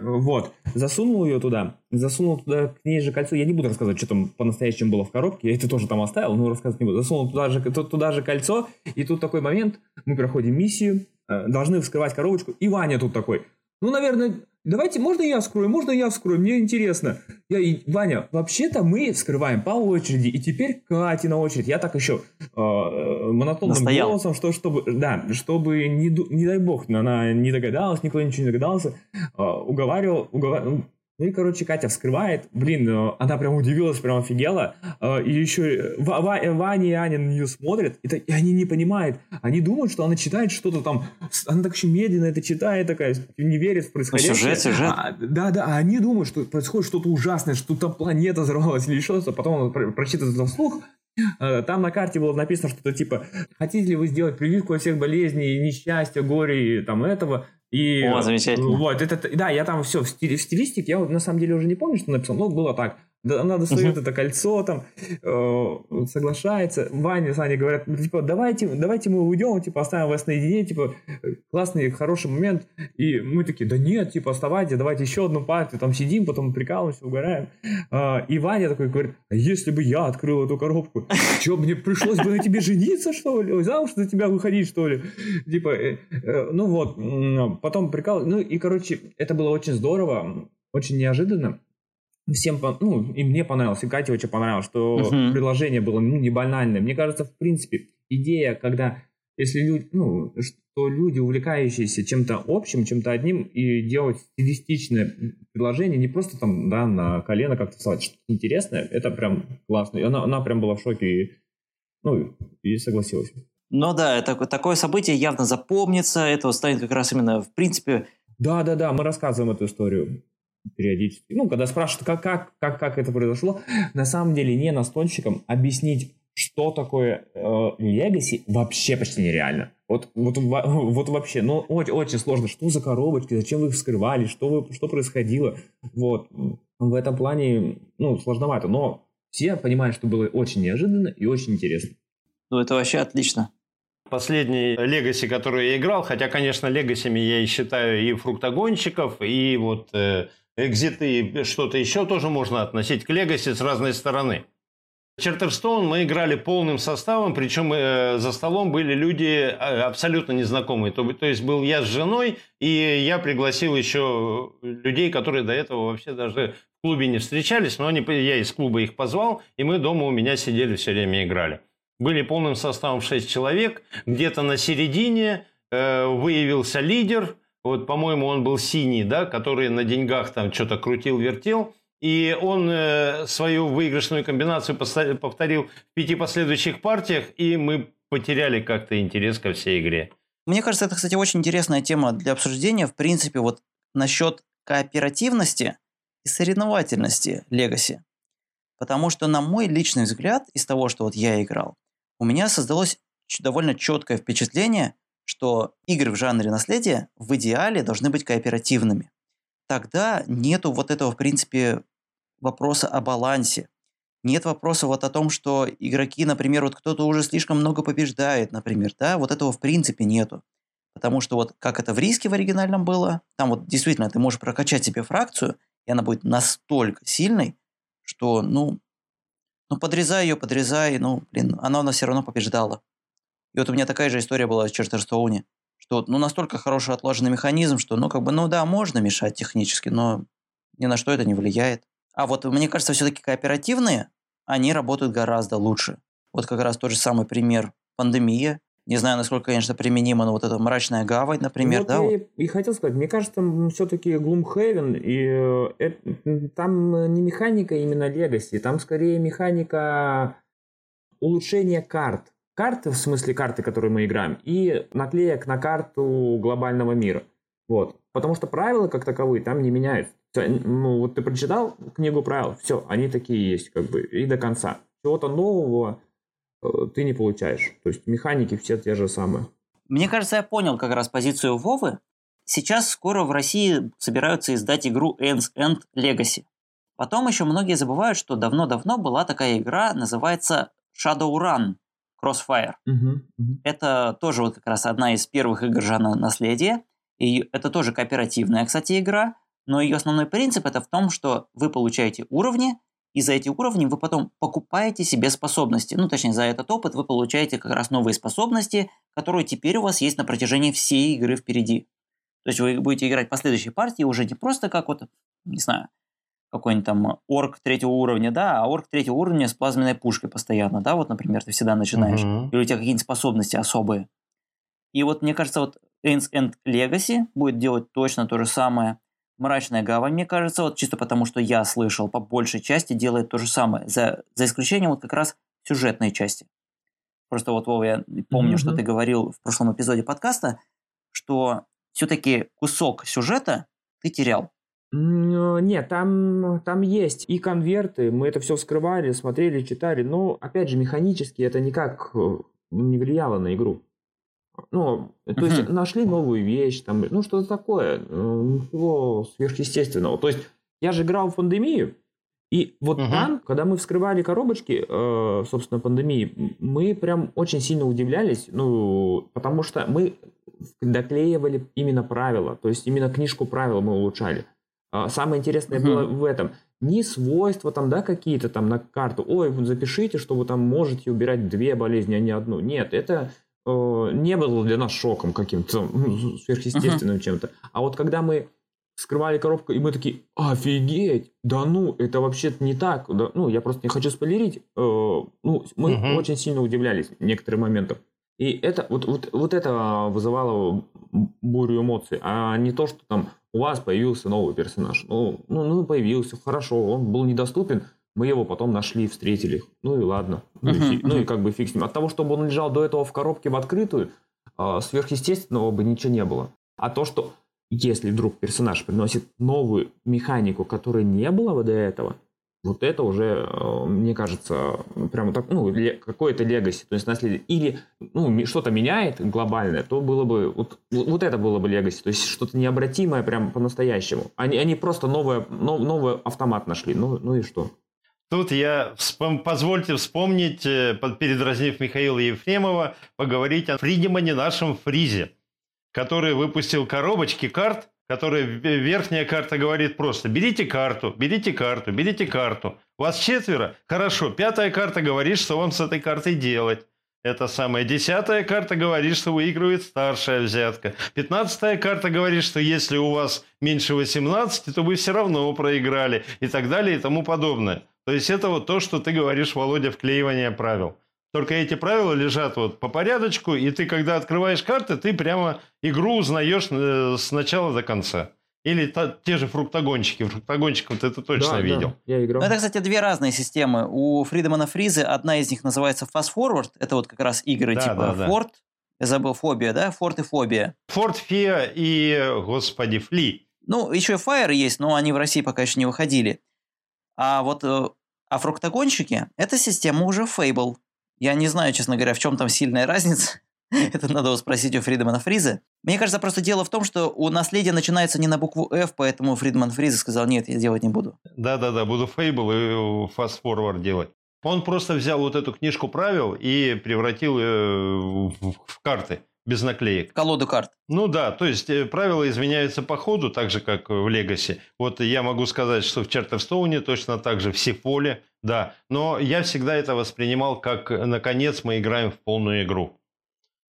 вот, засунул ее туда, засунул туда к ней же кольцо. Я не буду рассказывать, что там по-настоящему было в коробке, я это тоже там оставил, но рассказывать не буду. Засунул туда же, туда же кольцо, и тут такой момент, мы проходим миссию, э, должны вскрывать коробочку, и Ваня тут такой, ну, наверное, давайте, можно я вскрою, можно я вскрою, мне интересно. Я и Ваня, вообще-то мы вскрываем по очереди, и теперь Катя на очередь. Я так еще э, монотонным Настоял. голосом, что чтобы, да, чтобы не, не дай бог, она не догадалась, никто ничего не догадался, э, уговаривал, уговаривал, ну и, короче, Катя вскрывает. Блин, э, она прям удивилась, прям офигела. Э, и еще Ваня и Аня на нее смотрят, и, и они не понимают. Они думают, что она читает что-то там. Она так очень медленно это читает, такая, не верит в происходящее. Сюжет, сюжет. А, да, да, а они думают, что происходит что-то ужасное, что там планета взорвалась или что-то. Потом она прочитает это вслух, Э, там на карте было написано что-то типа, хотите ли вы сделать прививку от всех болезней, несчастья, горя и там этого. И, О, замечательно. Вот, это, да, я там все в, стили, в стилистике, я на самом деле уже не помню, что написал, но было так она достает uh-huh. это кольцо, там, э, соглашается. Ваня с Аней говорят, ну, типа, давайте, давайте мы уйдем, типа, оставим вас наедине, типа, классный, хороший момент. И мы такие, да нет, типа, оставайте, давайте еще одну партию, там сидим, потом прикалываемся, угораем. Э, и Ваня такой говорит, а если бы я открыл эту коробку, что, мне пришлось бы на тебе жениться, что ли? Замуж за тебя выходить, что ли? Типа, э, э, ну вот, потом прикал, ну и, короче, это было очень здорово, очень неожиданно всем, ну, и мне понравилось, и Кате очень понравилось, что uh-huh. предложение было, ну, не банальное. Мне кажется, в принципе, идея, когда, если люди, ну, что люди, увлекающиеся чем-то общим, чем-то одним, и делать стилистичное предложение, не просто там, да, на колено как-то вставать, что-то интересное, это прям классно. И она, она прям была в шоке, и, ну, и согласилась. Ну да, это, такое событие явно запомнится, это станет как раз именно, в принципе... Да-да-да, мы рассказываем эту историю периодически. Ну, когда спрашивают, как, как, как, как это произошло, на самом деле не настольщикам объяснить, что такое Legacy, э, вообще почти нереально. Вот, вот, вот вообще, ну, очень, очень сложно. Что за коробочки, зачем вы их вскрывали, что, вы, что происходило. Вот. В этом плане, ну, сложновато. Но все понимают, что было очень неожиданно и очень интересно. Ну, это вообще отлично. Последний Легаси, который я играл, хотя, конечно, Легасями я и считаю и фруктогонщиков, и вот э, экзиты и что-то еще тоже можно относить к Легаси с разной стороны. Чартерстоун мы играли полным составом, причем э, за столом были люди э, абсолютно незнакомые. То, то есть был я с женой, и я пригласил еще людей, которые до этого вообще даже в клубе не встречались, но они, я из клуба их позвал, и мы дома у меня сидели все время играли. Были полным составом 6 человек, где-то на середине э, выявился лидер – вот, по-моему, он был синий, да, который на деньгах там что-то крутил-вертел. И он э, свою выигрышную комбинацию повторил в пяти последующих партиях, и мы потеряли как-то интерес ко всей игре. Мне кажется, это, кстати, очень интересная тема для обсуждения. В принципе, вот насчет кооперативности и соревновательности Legacy. Потому что, на мой личный взгляд, из того, что вот я играл, у меня создалось довольно четкое впечатление, что игры в жанре наследия в идеале должны быть кооперативными. Тогда нету вот этого, в принципе, вопроса о балансе. Нет вопроса вот о том, что игроки, например, вот кто-то уже слишком много побеждает, например, да, вот этого в принципе нету. Потому что вот как это в риске в оригинальном было, там вот действительно ты можешь прокачать себе фракцию, и она будет настолько сильной, что, ну, ну подрезай ее, подрезай, ну, блин, она у нас все равно побеждала. И вот у меня такая же история была с Чартерстоуне, что ну настолько хороший отлаженный механизм, что ну как бы, ну да, можно мешать технически, но ни на что это не влияет. А вот мне кажется, все-таки кооперативные, они работают гораздо лучше. Вот как раз тот же самый пример пандемия. Не знаю, насколько, конечно, применимо, но вот эта мрачная гавань, например, вот да? Я Вот. и, хотел сказать, мне кажется, все-таки Gloomhaven, и э, э, там не механика именно Legacy, там скорее механика улучшения карт. Карты, в смысле карты, которые мы играем, и наклеек на карту глобального мира. Вот. Потому что правила, как таковые, там не меняются. Ну, вот ты прочитал книгу правил, все, они такие есть, как бы, и до конца. Чего-то нового э, ты не получаешь. То есть механики все те же самые. Мне кажется, я понял как раз позицию Вовы. Сейчас скоро в России собираются издать игру Ends End Legacy. Потом еще многие забывают, что давно-давно была такая игра, называется Shadowrun Crossfire. Мгм, мгм. Это тоже вот как раз одна из первых игр жанра наследия. И это тоже кооперативная, кстати, игра. Но ее основной принцип это в том, что вы получаете уровни, и за эти уровни вы потом покупаете себе способности. Ну, точнее, за этот опыт вы получаете как раз новые способности, которые теперь у вас есть на протяжении всей игры впереди. То есть вы будете играть по следующей партии уже не просто как вот, не знаю, какой-нибудь там орк третьего уровня, да, а орк третьего уровня с плазменной пушкой постоянно, да, вот, например, ты всегда начинаешь. Мгм. Или у тебя какие-нибудь способности особые. И вот мне кажется, вот Ains End Legacy будет делать точно то же самое. Мрачная гавань, мне кажется, вот чисто потому, что я слышал, по большей части делает то же самое. За, за исключением вот как раз сюжетной части. Просто вот, Вова, я помню, что Мгм. ты говорил в прошлом эпизоде подкаста, что все-таки кусок сюжета ты терял. Э, Нет, там, там есть и конверты, мы это все вскрывали, смотрели, читали, но, опять же, механически это никак э, не влияло на игру. Ну, то есть нашли новую вещь, там, ну что-то такое, э, ничего сверхъестественного. То есть я же играл в пандемию, и вот Мгм. там, когда мы вскрывали коробочки, э, собственно, пандемии, мы прям очень сильно удивлялись, ну, потому что мы доклеивали именно правила, то есть именно книжку правил мы улучшали. А Самое интересное было в этом. Не свойства там, да, какие-то там на карту. Ой, вот запишите, что вы там можете убирать две болезни, а не одну. Нет, это э, не было для нас шоком каким-то ну, сверхъестественным чем-то. А вот когда мы вскрывали коробку, и мы такие, офигеть, да ну, это вообще-то не так. Да, ну, я просто не хочу спойлерить. Э, ну, мы очень сильно удивлялись некоторым моментам. И это, вот, вот, вот это вызывало бурю эмоций, а не то, что там у вас появился новый персонаж. Ну, ну, ну появился, хорошо, он был недоступен, мы его потом нашли, встретили. Ну и ладно. Ну, и, ну и как бы фиг с ним. От того, чтобы он лежал до этого в коробке в открытую, а, сверхъестественного бы ничего не было. А то, что если вдруг персонаж приносит новую механику, которой не было до этого, вот это уже, э, мне кажется, прямо так, ну, какое-то легаси, то есть наследие. Или ну, что-то меняет глобальное, то было бы, вот, вот это было бы легаси, то есть что-то необратимое прям по-настоящему. Они, они просто новое, но- новый автомат нашли, ну, ну и что? Тут я, вспом- позвольте вспомнить, э, передразнив Михаила Ефремова, поговорить о Фридемане, нашем Фризе, который выпустил коробочки карт, которые в- верхняя карта говорит просто «берите карту, берите карту, берите карту». Вас четверо? Хорошо. Пятая карта говорит, что вам с этой картой делать. Это самая десятая карта говорит, что выигрывает старшая взятка. Пятнадцатая карта говорит, что если у вас меньше 18, то вы все равно проиграли. И так далее и тому подобное. То есть это вот то, что ты говоришь, Володя, вклеивание правил. Только эти правила лежат вот по порядочку, и ты, когда открываешь карты, ты прямо игру узнаешь э, с начала до конца. Или та- те же фруктогончики. Фруктогончиков ты это точно Да, да, видел. я играл. Ну, это, кстати, две разные системы. У Фридемана Фризы одна из них называется Fast Forward. Это вот как раз игры Да, типа да, да. Форт. Я забыл, Фобия, да? Форт и Фобия. Форт Фея и, господи, Фли. Ну, еще и Fire есть, но они в России пока еще не выходили. А вот э, А фруктогонщики – это система уже Fable. Я не знаю, честно говоря, в чем там сильная разница. Это надо спросить у Фридмана Фриза. Мне кажется, просто дело в том, что у наследия начинается не на букву F, поэтому Фридман Фриза сказал, нет, я делать не буду. Да-да-да, буду Fable и Forward делать. Он просто взял вот эту книжку правил и превратил ее в карты без наклеек. Колоду карт. Ну да, то есть э, правила изменяются по ходу, так же, как в Легаси. Вот я могу сказать, что в Чартерстоуне точно так же, в Сифоле, да. Но я всегда это воспринимал как, наконец, мы играем в полную игру.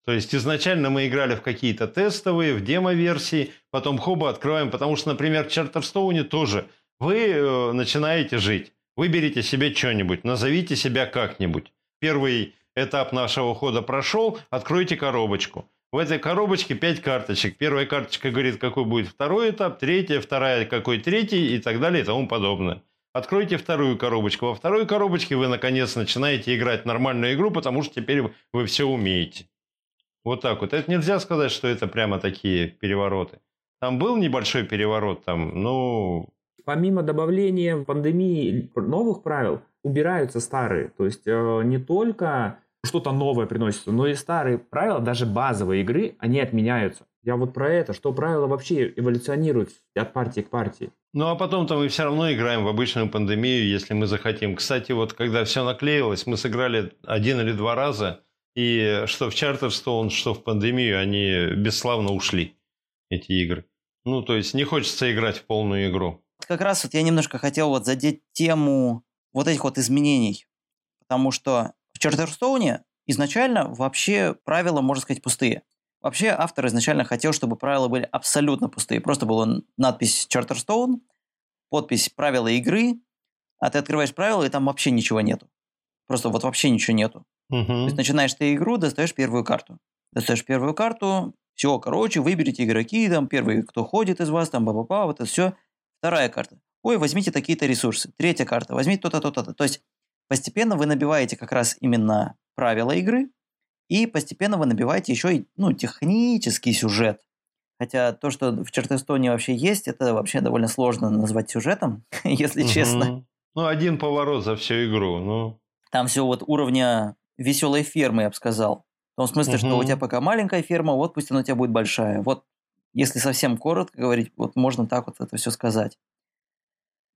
То есть изначально мы играли в какие-то тестовые, в демо-версии, потом хоба открываем, потому что, например, в Чартерстоуне тоже вы э, начинаете жить. Выберите себе что-нибудь, назовите себя как-нибудь. Первый этап нашего хода прошел, откройте коробочку. В этой коробочке 5 карточек. Первая карточка говорит, какой будет второй этап, третья, вторая, какой третий и так далее и тому подобное. Откройте вторую коробочку. Во второй коробочке вы, наконец, начинаете играть нормальную игру, потому что теперь вы все умеете. Вот так вот. Это нельзя сказать, что это прямо такие перевороты. Там был небольшой переворот, там, ну... Помимо добавления пандемии новых правил, убираются старые. То есть э, не только что-то новое приносится, но и старые правила, даже базовые игры, они отменяются. Я вот про это, что правила вообще эволюционируют от партии к партии. Ну, а потом-то мы все равно играем в обычную пандемию, если мы захотим. Кстати, вот когда все наклеилось, мы сыграли один или два раза, и что в Charterstone, что в пандемию, они бесславно ушли, эти игры. Ну, то есть не хочется играть в полную игру. Как раз вот я немножко хотел вот задеть тему вот этих вот изменений. Потому что в Чартерстоуне изначально вообще правила, можно сказать, пустые. Вообще автор изначально хотел, чтобы правила были абсолютно пустые. Просто была надпись Charterstone, подпись «Правила игры», а ты открываешь правила, и там вообще ничего нету. Просто вот вообще ничего нету. Угу. То есть начинаешь ты игру, достаешь первую карту. Достаешь первую карту, все, короче, выберите игроки, там, первый, кто ходит из вас, там, ба ба ба вот это все. Вторая карта. Ой, возьмите такие-то ресурсы. Третья карта. Возьмите то-то, то-то. То есть постепенно вы набиваете как раз именно правила игры, и постепенно вы набиваете еще и ну, технический сюжет. Хотя то, что в Чертестоне вообще есть, это вообще довольно сложно назвать сюжетом, если угу. честно. Ну, один поворот за всю игру. Ну. Там все вот уровня веселой фермы, я бы сказал. В том смысле, угу. что у тебя пока маленькая ферма, вот пусть она у тебя будет большая. Вот если совсем коротко говорить, вот можно так вот это все сказать.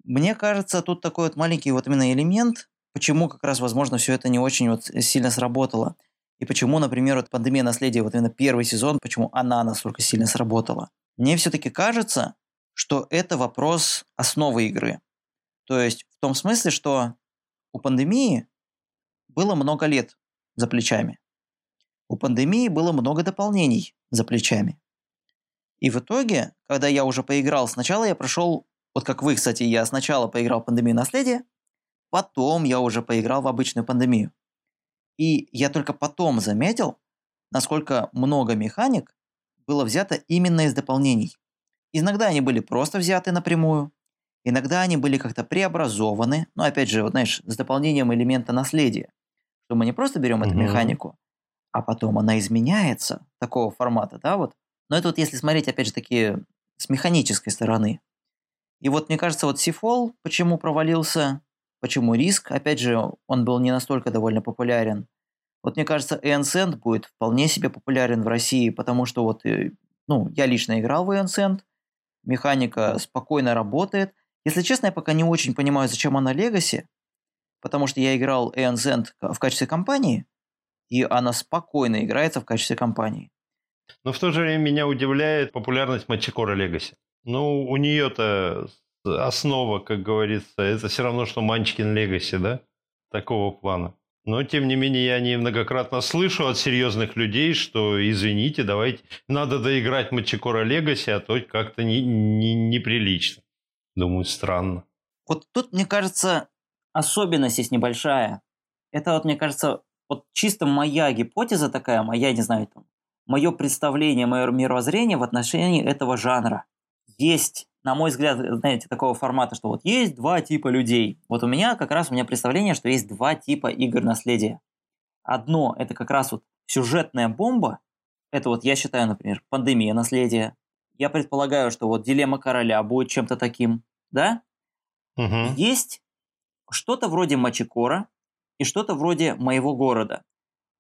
Мне кажется, тут такой вот маленький вот именно элемент, почему как раз, возможно, все это не очень вот сильно сработало. И почему, например, вот пандемия наследия, вот именно первый сезон, почему она настолько сильно сработала. Мне все-таки кажется, что это вопрос основы игры. То есть в том смысле, что у пандемии было много лет за плечами. У пандемии было много дополнений за плечами. И в итоге, когда я уже поиграл, сначала я прошел вот как вы, кстати, я сначала поиграл пандемию наследия, потом я уже поиграл в обычную пандемию. И я только потом заметил, насколько много механик было взято именно из дополнений. Иногда они были просто взяты напрямую, иногда они были как-то преобразованы, но опять же, вот знаешь, с дополнением элемента наследия, что мы не просто берем угу. эту механику, а потом она изменяется такого формата, да, вот. Но это вот если смотреть, опять же, такие с механической стороны. И вот мне кажется, вот Сифол почему провалился, почему риск, опять же, он был не настолько довольно популярен. Вот мне кажется, Эансент будет вполне себе популярен в России, потому что вот, э, ну, я лично играл в Эансент, механика спокойно работает. Если честно, я пока не очень понимаю, зачем она Легаси, потому что я играл Эансент в качестве компании, и она спокойно играется в качестве компании. Но в то же время меня удивляет популярность Мачикора Легаси. Ну, у нее-то основа, как говорится, это все равно, что Манчкин Легаси, да? Такого плана. Но, тем не менее, я неоднократно слышу от серьезных людей, что, извините, давайте, надо доиграть Мачикора Легаси, а то как-то не, не, неприлично. Думаю, странно. Вот тут, мне кажется, особенность есть небольшая. Это вот, мне кажется, вот чисто моя гипотеза такая, моя, не знаю, там, мое представление, мое мировоззрение в отношении этого жанра есть, на мой взгляд, знаете, такого формата, что вот есть два типа людей. Вот у меня как раз у меня представление, что есть два типа игр наследия. Одно – это как раз вот сюжетная бомба. Это вот я считаю, например, пандемия наследия. Я предполагаю, что вот дилемма короля будет чем-то таким, да? Угу. Есть что-то вроде Мачикора и что-то вроде моего города.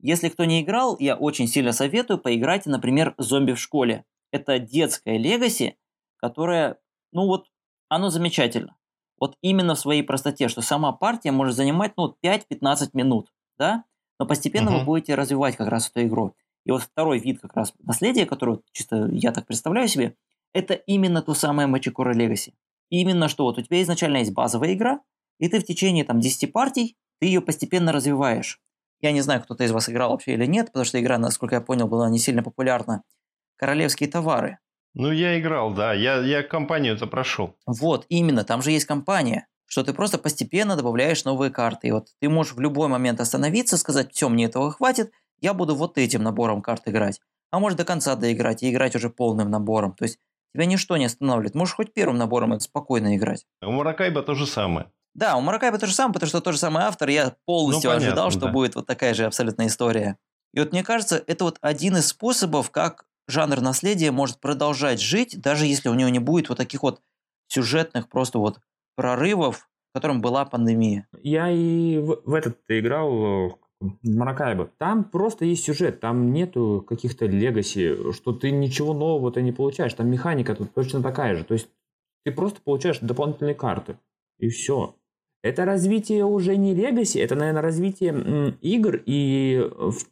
Если кто не играл, я очень сильно советую поиграть, например, «Зомби в школе». Это детская легаси, которая, ну вот, оно замечательно. Вот именно в своей простоте, что сама партия может занимать, ну, 5-15 минут, да? Но постепенно uh-huh. вы будете развивать как раз эту игру. И вот второй вид как раз наследия, который чисто я так представляю себе, это именно то самое Мачикора Легаси. Именно что вот у тебя изначально есть базовая игра, и ты в течение там 10 партий, ты ее постепенно развиваешь. Я не знаю, кто-то из вас играл вообще или нет, потому что игра, насколько я понял, была не сильно популярна. Королевские товары. Ну, я играл, да. Я, я компанию это прошел. Вот, именно. Там же есть компания, что ты просто постепенно добавляешь новые карты. И вот ты можешь в любой момент остановиться, сказать, все, мне этого хватит, я буду вот этим набором карт играть. А может до конца доиграть и играть уже полным набором. То есть тебя ничто не останавливает. Можешь хоть первым набором спокойно играть. У Маракайба то же самое. Да, у Маракайба то же самое, потому что тот же самый автор. Я полностью ну, понятно, ожидал, что да. будет вот такая же абсолютная история. И вот мне кажется, это вот один из способов, как жанр наследия может продолжать жить, даже если у него не будет вот таких вот сюжетных просто вот прорывов, которым была пандемия. Я и в, в этот играл Маракайба. Там просто есть сюжет, там нету каких-то легаси, что ты ничего нового ты не получаешь. Там механика тут точно такая же. То есть ты просто получаешь дополнительные карты. И все. Это развитие уже не легаси, это, наверное, развитие игр и в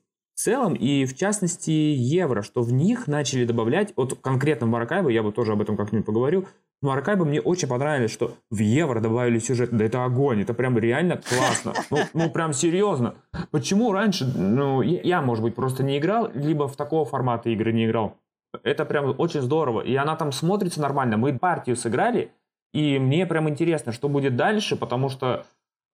целом, и в частности евро, что в них начали добавлять, вот конкретно в Маракайбо, я бы тоже об этом как-нибудь поговорю, в Маракайбо мне очень понравилось, что в евро добавили сюжет, да это огонь, это прям реально классно, ну, ну прям серьезно. Почему раньше, ну я, может быть, просто не играл, либо в такого формата игры не играл. Это прям очень здорово, и она там смотрится нормально. Мы партию сыграли, и мне прям интересно, что будет дальше, потому что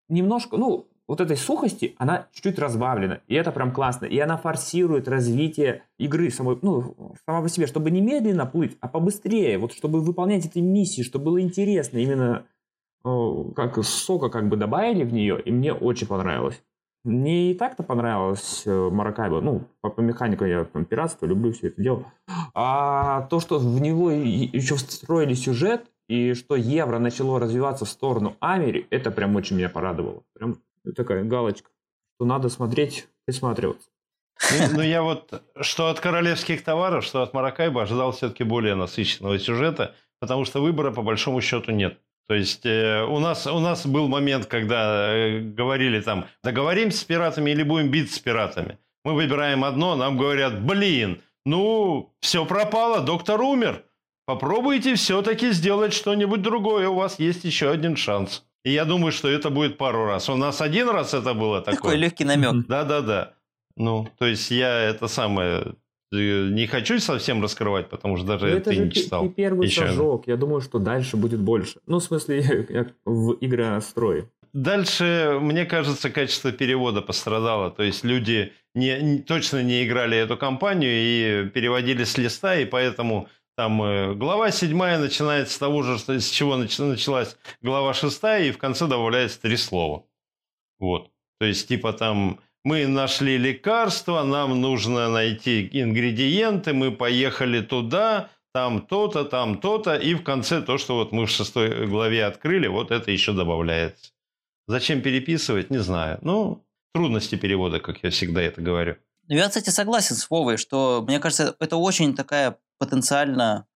немножко, ну, вот этой сухости, она чуть-чуть разбавлена. И это прям классно. И она форсирует развитие игры самой, ну, сама по себе, чтобы не медленно плыть, а побыстрее. Вот чтобы выполнять эти миссии, чтобы было интересно. Именно как сока как бы добавили в нее, и мне очень понравилось. Мне и так-то понравилось э, Маракайбо. Ну, по, по механику я там пиратство, люблю все это дело. А то, что в него еще встроили сюжет, и что евро начало развиваться в сторону Амери, это прям очень меня порадовало. Прям такая галочка, что надо смотреть, присматриваться. Ну, ну, я вот, что от королевских товаров, что от Маракайба ожидал все-таки более насыщенного сюжета, потому что выбора по большому счету нет. То есть э, у, нас, у нас был момент, когда э, говорили там, договоримся с пиратами или будем биться с пиратами. Мы выбираем одно, нам говорят, блин, ну, все пропало, доктор умер. Попробуйте все-таки сделать что-нибудь другое, у вас есть еще один шанс. И я думаю, что это будет пару раз. У нас один раз это было такое. Такой легкий намек. Да-да-да. Ну, то есть я это самое э, не хочу совсем раскрывать, потому что даже это, это не читал. Это первый еще. шажок. Я думаю, что дальше будет больше. Ну, в смысле, в игрострое. Дальше, мне кажется, качество перевода пострадало. То есть люди не, не, точно не играли эту кампанию и переводили с листа, и поэтому там э, глава седьмая начинается с того же, с чего началась глава шестая, и в конце добавляется три слова. Вот. То есть, типа там, мы нашли лекарство, нам нужно найти ингредиенты, мы поехали туда, там то-то, там то-то, и в конце то, что вот мы в шестой главе открыли, вот это еще добавляется. Зачем переписывать, не знаю. Ну, трудности перевода, как я всегда это говорю. Я, кстати, согласен с Вовой, что, мне кажется, это очень такая потенциально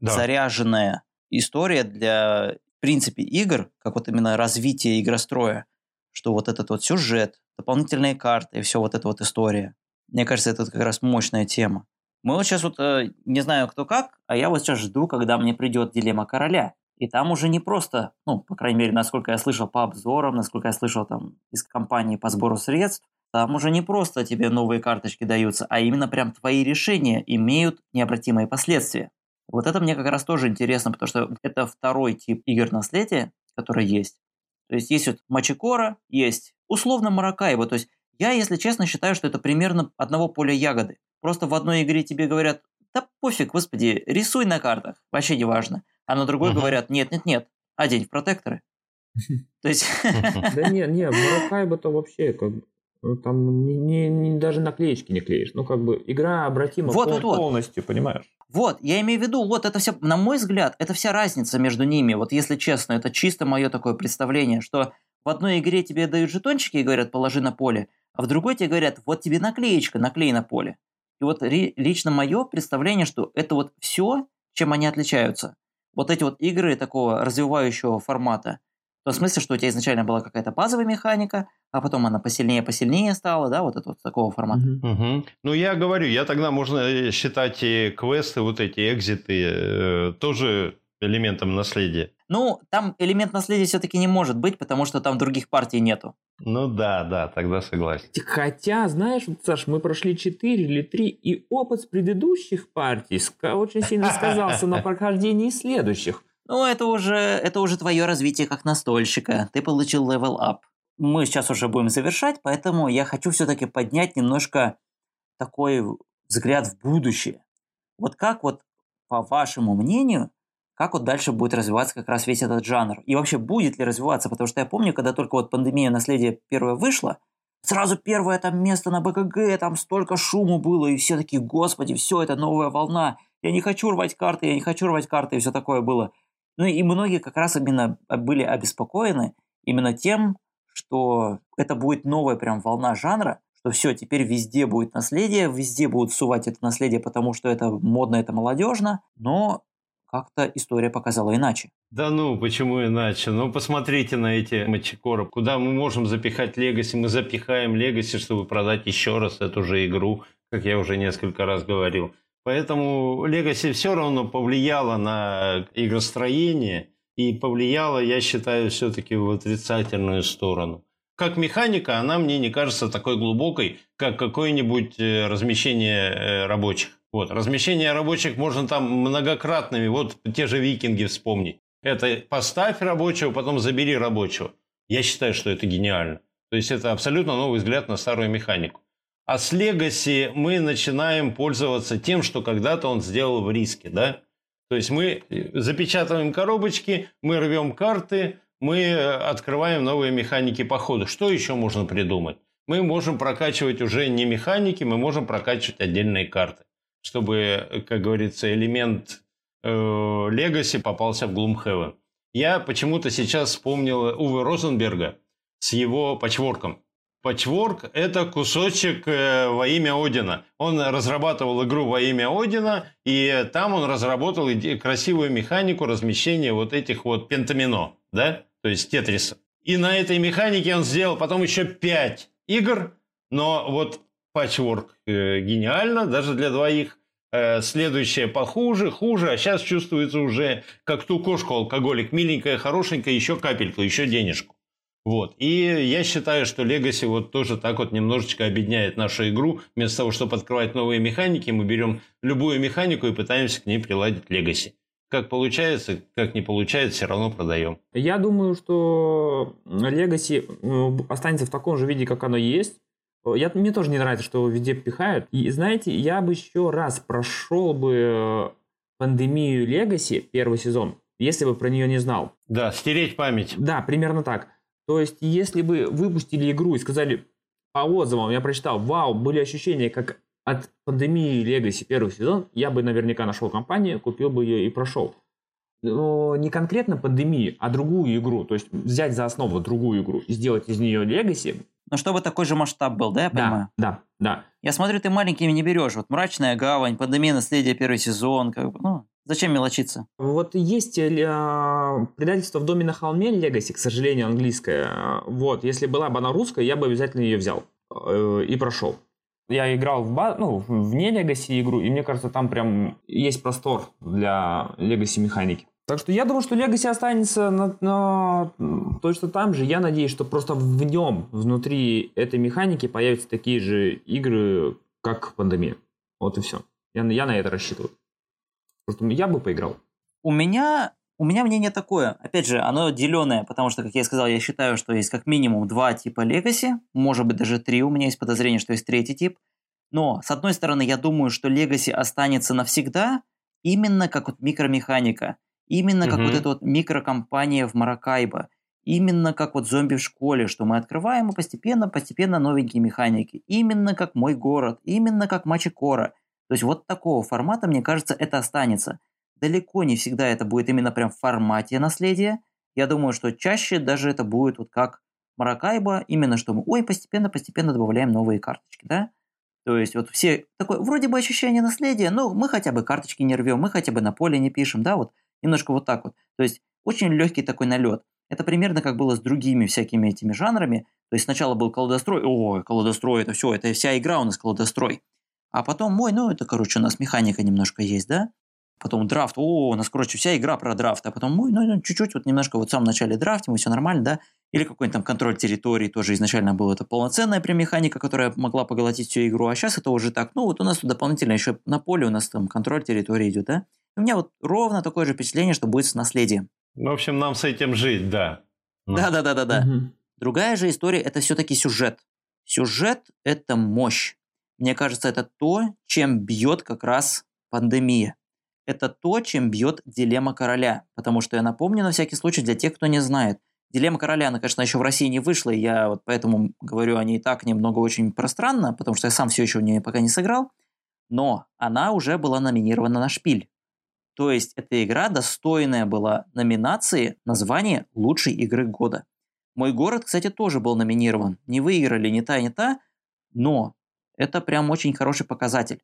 да. заряженная история для, в принципе, игр, как вот именно развитие игростроя, что вот этот вот сюжет, дополнительные карты и все вот эта вот история. Мне кажется, это как раз мощная тема. Мы вот сейчас вот, э, не знаю кто как, а я вот сейчас жду, когда мне придет дилемма короля. И там уже не просто, ну, по крайней мере, насколько я слышал по обзорам, насколько я слышал там из компании по сбору средств, там уже не просто тебе новые карточки даются, а именно прям твои решения имеют необратимые последствия. Вот это мне как раз тоже интересно, потому что это второй тип игр наследия, который есть. То есть есть вот Мачикора, есть условно Маракайба. То есть я, если честно, считаю, что это примерно одного поля ягоды. Просто в одной игре тебе говорят, да пофиг, господи, рисуй на картах, вообще не важно. А на другой говорят, нет-нет-нет, одень в протекторы. То есть... Да нет, нет, Маракайба-то вообще как ну, там не, не, не, даже наклеечки не клеишь. Ну, как бы игра обратима вот, пол, вот, вот. полностью, понимаешь? Вот, я имею в виду, вот это все, на мой взгляд, это вся разница между ними. Вот если честно, это чисто мое такое представление, что в в одной игре тебе дают жетончики и говорят, положи на поле, а в другой тебе говорят, вот тебе наклеечка, наклей на поле. И вот лично мое представление, что это вот все, чем они отличаются. Вот эти вот игры такого развивающего формата. В том смысле, что у тебя изначально была какая-то базовая механика, а потом она посильнее-посильнее стала, да, вот это вот такого формата. Угу. Ну, я говорю, я тогда можно э, считать и квесты, вот эти экзиты, э, тоже элементом наследия. Ну, там элемент наследия все-таки не может быть, потому что там других партий нету. Ну да, да, тогда согласен. Хотя, знаешь, Саш, мы прошли 4 или 3, и опыт с предыдущих партий очень сильно сказался на прохождении следующих. Ну, это уже, это уже твое развитие как настольщика. Ты получил level up. Мы сейчас уже будем завершать, поэтому я хочу все-таки поднять немножко такой взгляд в будущее. Вот как вот, по вашему мнению, как вот дальше будет развиваться как раз весь этот жанр. И вообще будет ли развиваться, потому что я помню, когда только вот пандемия наследия первая вышла, сразу первое там место на БКГ, там столько шуму было, и все такие, господи, все, это новая волна, я не хочу рвать карты, я не хочу рвать карты, и все такое было. Ну и многие как раз именно были обеспокоены именно тем, что это будет новая прям волна жанра, что все, теперь везде будет наследие, везде будут сувать это наследие, потому что это модно, это молодежно, но как-то история показала иначе. Да ну, почему иначе? Ну, посмотрите на эти мачекоры. Куда мы можем запихать Легаси? Мы запихаем Легаси, чтобы продать еще раз эту же игру, как я уже несколько раз говорил. Поэтому Legacy все равно повлияло на игростроение и повлияло, я считаю, все-таки в отрицательную сторону. Как механика, она мне не кажется такой глубокой, как какое-нибудь э, размещение э, рабочих. Вот. Размещение рабочих можно там многократными, вот те же викинги вспомнить. Это поставь рабочего, потом забери рабочего. Я считаю, что это гениально. То есть это абсолютно новый взгляд на старую механику. А с Legacy мы начинаем пользоваться тем, что когда-то он сделал в риске. Да? То есть мы запечатываем коробочки, мы рвем карты, мы открываем новые механики по ходу. Что еще можно придумать? Мы можем прокачивать уже не механики, мы можем прокачивать отдельные карты чтобы, как говорится, элемент э, Legacy попался в Gloomhaven. Я почему-то сейчас вспомнил Уве Розенберга с его патчворком. Патчворк – это кусочек э, во имя Одина. Он разрабатывал игру во имя Одина, и там он разработал красивую механику размещения вот этих вот пентамино, да, то есть тетриса. И на этой механике он сделал потом еще пять игр, но вот патчворк э, гениально, даже для двоих. Э, следующее похуже, хуже, а сейчас чувствуется уже как ту кошку алкоголик, миленькая, хорошенькая, еще капельку, еще денежку. Вот. И я считаю, что Legacy вот тоже так вот немножечко объединяет нашу игру. Вместо того, чтобы открывать новые механики, мы берем любую механику и пытаемся к ней приладить Legacy. Как получается, как не получается, все равно продаем. Я думаю, что Legacy э, останется в таком же виде, как оно есть. Я, мне тоже не нравится, что везде пихают. И знаете, я бы еще раз прошел бы э, пандемию Legacy первый сезон, если бы про нее не знал. Да, стереть память. Да, примерно так. То есть, если бы выпустили игру и сказали по отзывам, я прочитал, вау, были ощущения, как от пандемии Legacy первый сезон, я бы наверняка нашел компанию, купил бы ее и прошел. Но не конкретно пандемии, а другую игру. То есть взять за основу другую игру и сделать из нее Legacy, но чтобы такой же масштаб был, да, я понимаю? Да, да. Я смотрю, ты маленькими не берешь. Вот «Мрачная гавань», «Пандемия наследия», первый сезон. Как бы, ну, зачем мелочиться? Вот есть э, предательство в доме на холме Легаси, к сожалению, английское. Вот, если была бы она русская, я бы обязательно ее взял э, и прошел. Я играл в, ну, вне Legacy игру, и мне кажется, там прям есть простор для Legacy механики. Так что я думаю, что Legacy останется на, на, точно там же. Я надеюсь, что просто в нем, внутри этой механики появятся такие же игры, как пандемия. Вот и все. Я, я на это рассчитываю. Просто я бы поиграл. У меня, у меня мнение такое. Опять же, оно деленое, потому что, как я сказал, я считаю, что есть как минимум два типа Legacy, может быть даже три. У меня есть подозрение, что есть третий тип. Но, с одной стороны, я думаю, что Legacy останется навсегда, именно как вот микромеханика – Именно как вот эта вот микрокомпания в Маракайбо. Именно как вот зомби в школе, что мы открываем и постепенно, постепенно новенькие механики. Именно как мой город, именно как Мачикора. То есть вот такого формата, мне кажется, это останется. Далеко не всегда это будет именно прям в формате наследия. Я думаю, что чаще даже это будет вот как Маракайба именно что мы, ой, постепенно-постепенно добавляем новые карточки, да? То есть вот все такое, вроде бы ощущение наследия, но мы хотя бы карточки не рвем, мы хотя бы на поле не пишем, да, вот немножко вот так вот. То есть очень легкий такой налет. Это примерно как было с другими всякими этими жанрами. То есть сначала был колодострой, ой, колодострой, это все, это вся игра у нас колодострой. А потом мой, ну это, короче, у нас механика немножко есть, да? Потом драфт, о, у нас, короче, вся игра про драфт, а потом мой, ну, чуть-чуть, вот немножко вот в самом начале драфтим, и все нормально, да? Или какой-нибудь там контроль территории тоже изначально был это полноценная прям механика, которая могла поглотить всю игру, а сейчас это уже так, ну вот у нас тут дополнительно еще на поле у нас там контроль территории идет, да? у меня вот ровно такое же впечатление, что будет с наследием. Ну, в общем, нам с этим жить, да. Да-да-да-да-да. Угу. Другая же история – это все-таки сюжет. Сюжет – это мощь. Мне кажется, это то, чем бьет как раз пандемия. Это то, чем бьет дилемма короля. Потому что я напомню на всякий случай для тех, кто не знает. Дилемма короля, она, конечно, еще в России не вышла, и я вот поэтому говорю о ней так немного очень пространно, потому что я сам все еще в нее пока не сыграл. Но она уже была номинирована на шпиль. То есть эта игра достойная была номинации на звание лучшей игры года. Мой город, кстати, тоже был номинирован. Не выиграли ни та, ни та, но это прям очень хороший показатель.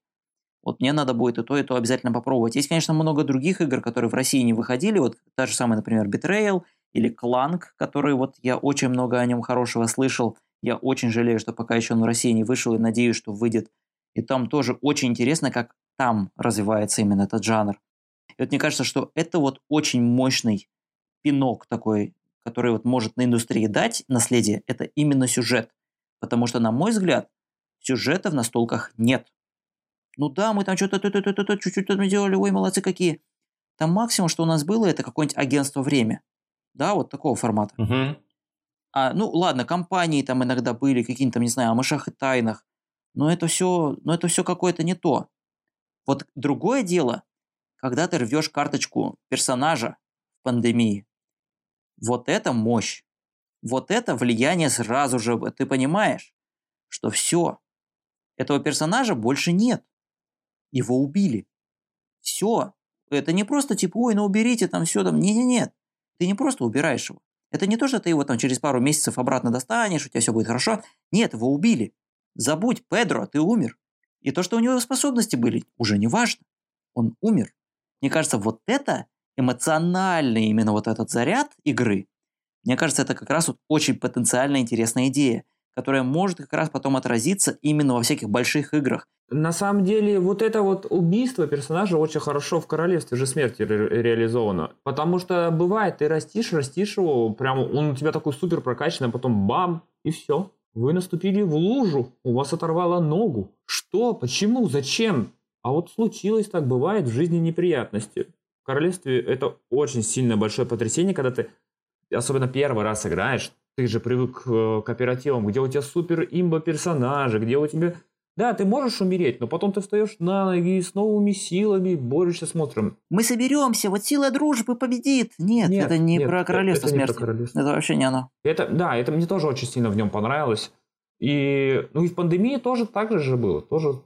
Вот мне надо будет и то, и то обязательно попробовать. Есть, конечно, много других игр, которые в России не выходили. Вот та же самая, например, Betrayal – или Кланг, который вот я очень много о нем хорошего слышал. Я очень жалею, что пока еще он в России не вышел и надеюсь, что выйдет. И там тоже очень интересно, как там развивается именно этот жанр. И вот мне кажется, что это вот очень мощный пинок такой, который вот может на индустрии дать наследие, это именно сюжет. Потому что, на мой взгляд, сюжета в настолках нет. Ну да, мы там что-то чуть-чуть там делали, ой, молодцы какие. Там максимум, что у нас было, это какое-нибудь агентство время да, вот такого формата. Угу. А, ну, ладно, компании там иногда были, какие-то, не знаю, о мышах и тайнах, но это все, но это все какое-то не то. Вот другое дело, когда ты рвешь карточку персонажа в пандемии, вот это мощь. Вот это влияние сразу же, ты понимаешь, что все, этого персонажа больше нет. Его убили. Все. Это не просто типа, ой, ну уберите там все там. Не-не-нет. Ты не просто убираешь его. Это не то, что ты его там через пару месяцев обратно достанешь, у тебя все будет хорошо. Нет, его убили. Забудь, Педро, ты умер. И то, что у него способности были, уже не важно. Он умер. Мне кажется, вот это эмоциональный именно вот этот заряд игры, мне кажется, это как раз вот очень потенциально интересная идея которая может как раз потом отразиться именно во всяких больших играх. На самом деле, вот это вот убийство персонажа очень хорошо в Королевстве же смерти ре- реализовано. Потому что бывает, ты растишь, растишь его, прям он у тебя такой супер прокачанный, а потом бам, и все. Вы наступили в лужу, у вас оторвало ногу. Что? Почему? Зачем? А вот случилось так, бывает в жизни неприятности. В Королевстве это очень сильно большое потрясение, когда ты особенно первый раз играешь, ты же привык э, к кооперативам, где у тебя супер имба персонажи, где у тебя... Да, ты можешь умереть, но потом ты встаешь на ноги с новыми силами борешься, смотрим. Мы соберемся, вот сила дружбы победит. Нет, нет это не нет, про королевство это смерти. Не про королевство. Это вообще не оно. Это, да, это мне тоже очень сильно в нем понравилось. И, ну и в пандемии тоже так же было. Тоже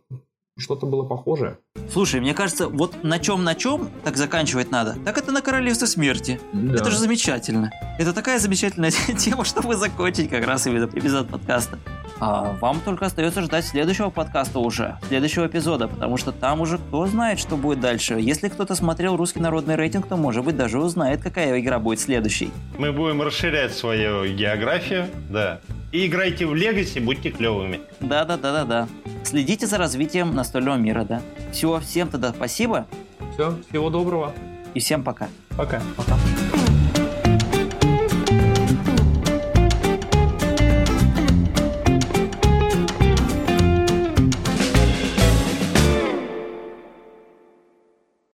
что-то было похожее. Слушай, мне кажется, вот на чем на чем так заканчивать надо, так это на Королевство Смерти. Да. Это же замечательно. Это такая замечательная тема, чтобы закончить как раз именно эпизод подкаста. А вам только остается ждать следующего подкаста уже, следующего эпизода, потому что там уже кто знает, что будет дальше. Если кто-то смотрел русский народный рейтинг, то, может быть, даже узнает, какая игра будет следующей. Мы будем расширять свою географию, да. И играйте в Легаси, будьте клевыми. Да-да-да-да-да. Следите за развитием настольного мира, да. Все, всем тогда спасибо. Все, всего доброго. И всем пока. Пока. Пока.